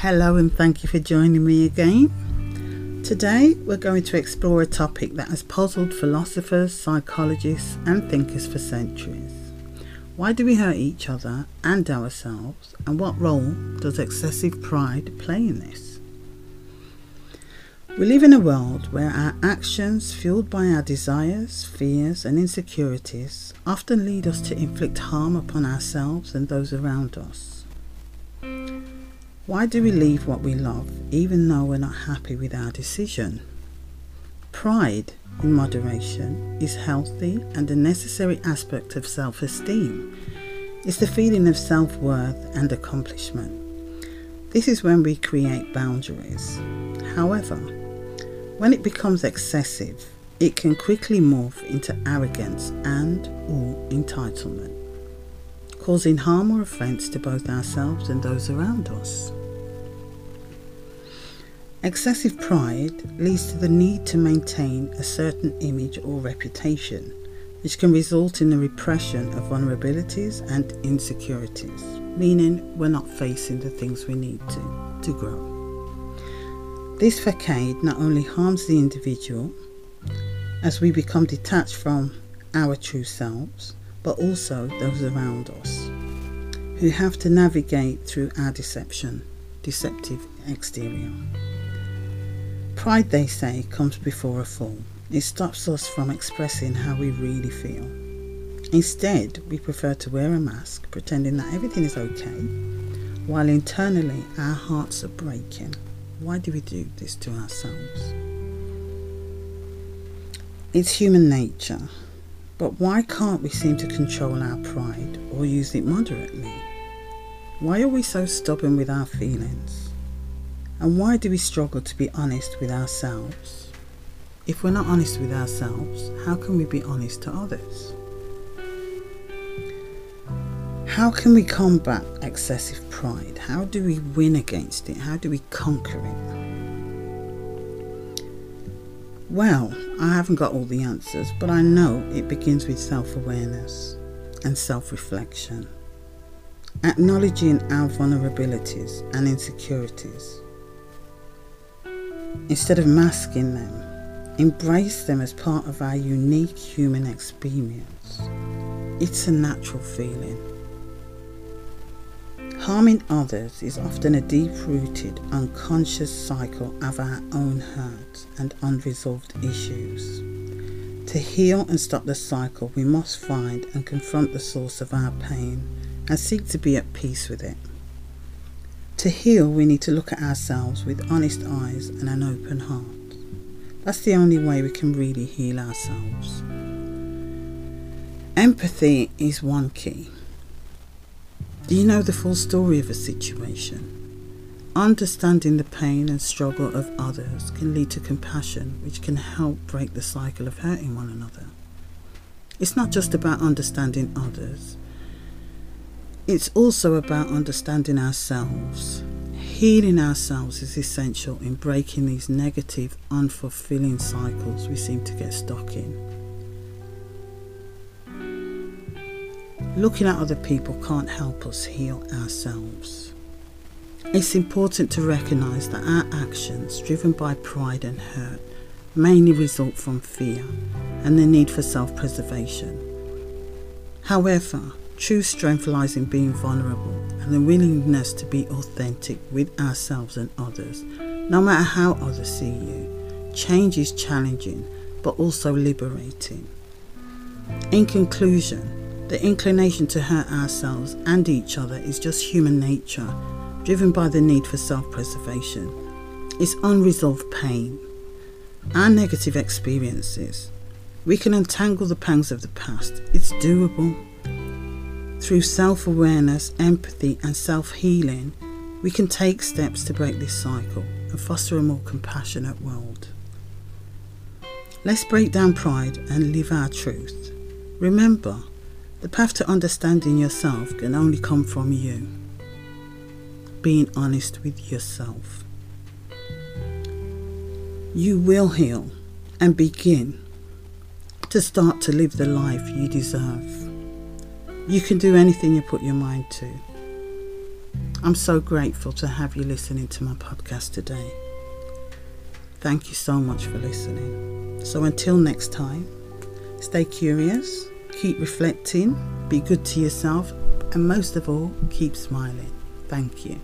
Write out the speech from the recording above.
Hello, and thank you for joining me again. Today, we're going to explore a topic that has puzzled philosophers, psychologists, and thinkers for centuries. Why do we hurt each other and ourselves, and what role does excessive pride play in this? We live in a world where our actions, fueled by our desires, fears, and insecurities, often lead us to inflict harm upon ourselves and those around us. Why do we leave what we love even though we're not happy with our decision? Pride, in moderation, is healthy and a necessary aspect of self esteem. It's the feeling of self worth and accomplishment. This is when we create boundaries. However, when it becomes excessive, it can quickly morph into arrogance and or entitlement, causing harm or offense to both ourselves and those around us. Excessive pride leads to the need to maintain a certain image or reputation, which can result in the repression of vulnerabilities and insecurities, meaning we're not facing the things we need to to grow. This facade not only harms the individual as we become detached from our true selves, but also those around us who have to navigate through our deception, deceptive exterior. Pride, they say, comes before a fall. It stops us from expressing how we really feel. Instead, we prefer to wear a mask, pretending that everything is okay, while internally our hearts are breaking. Why do we do this to ourselves? It's human nature, but why can't we seem to control our pride or use it moderately? Why are we so stubborn with our feelings? And why do we struggle to be honest with ourselves? If we're not honest with ourselves, how can we be honest to others? How can we combat excessive pride? How do we win against it? How do we conquer it? Well, I haven't got all the answers, but I know it begins with self awareness and self reflection. Acknowledging our vulnerabilities and insecurities Instead of masking them, embrace them as part of our unique human experience. It's a natural feeling. Harming others is often a deep rooted, unconscious cycle of our own hurt and unresolved issues. To heal and stop the cycle, we must find and confront the source of our pain and seek to be at peace with it. To heal, we need to look at ourselves with honest eyes and an open heart. That's the only way we can really heal ourselves. Empathy is one key. Do you know the full story of a situation? Understanding the pain and struggle of others can lead to compassion, which can help break the cycle of hurting one another. It's not just about understanding others, it's also about understanding ourselves. Healing ourselves is essential in breaking these negative, unfulfilling cycles we seem to get stuck in. Looking at other people can't help us heal ourselves. It's important to recognise that our actions, driven by pride and hurt, mainly result from fear and the need for self preservation. However, True strength lies in being vulnerable and the willingness to be authentic with ourselves and others, no matter how others see you. Change is challenging but also liberating. In conclusion, the inclination to hurt ourselves and each other is just human nature, driven by the need for self preservation. It's unresolved pain. Our negative experiences. We can untangle the pangs of the past. It's doable. Through self awareness, empathy, and self healing, we can take steps to break this cycle and foster a more compassionate world. Let's break down pride and live our truth. Remember, the path to understanding yourself can only come from you. Being honest with yourself. You will heal and begin to start to live the life you deserve. You can do anything you put your mind to. I'm so grateful to have you listening to my podcast today. Thank you so much for listening. So until next time, stay curious, keep reflecting, be good to yourself, and most of all, keep smiling. Thank you.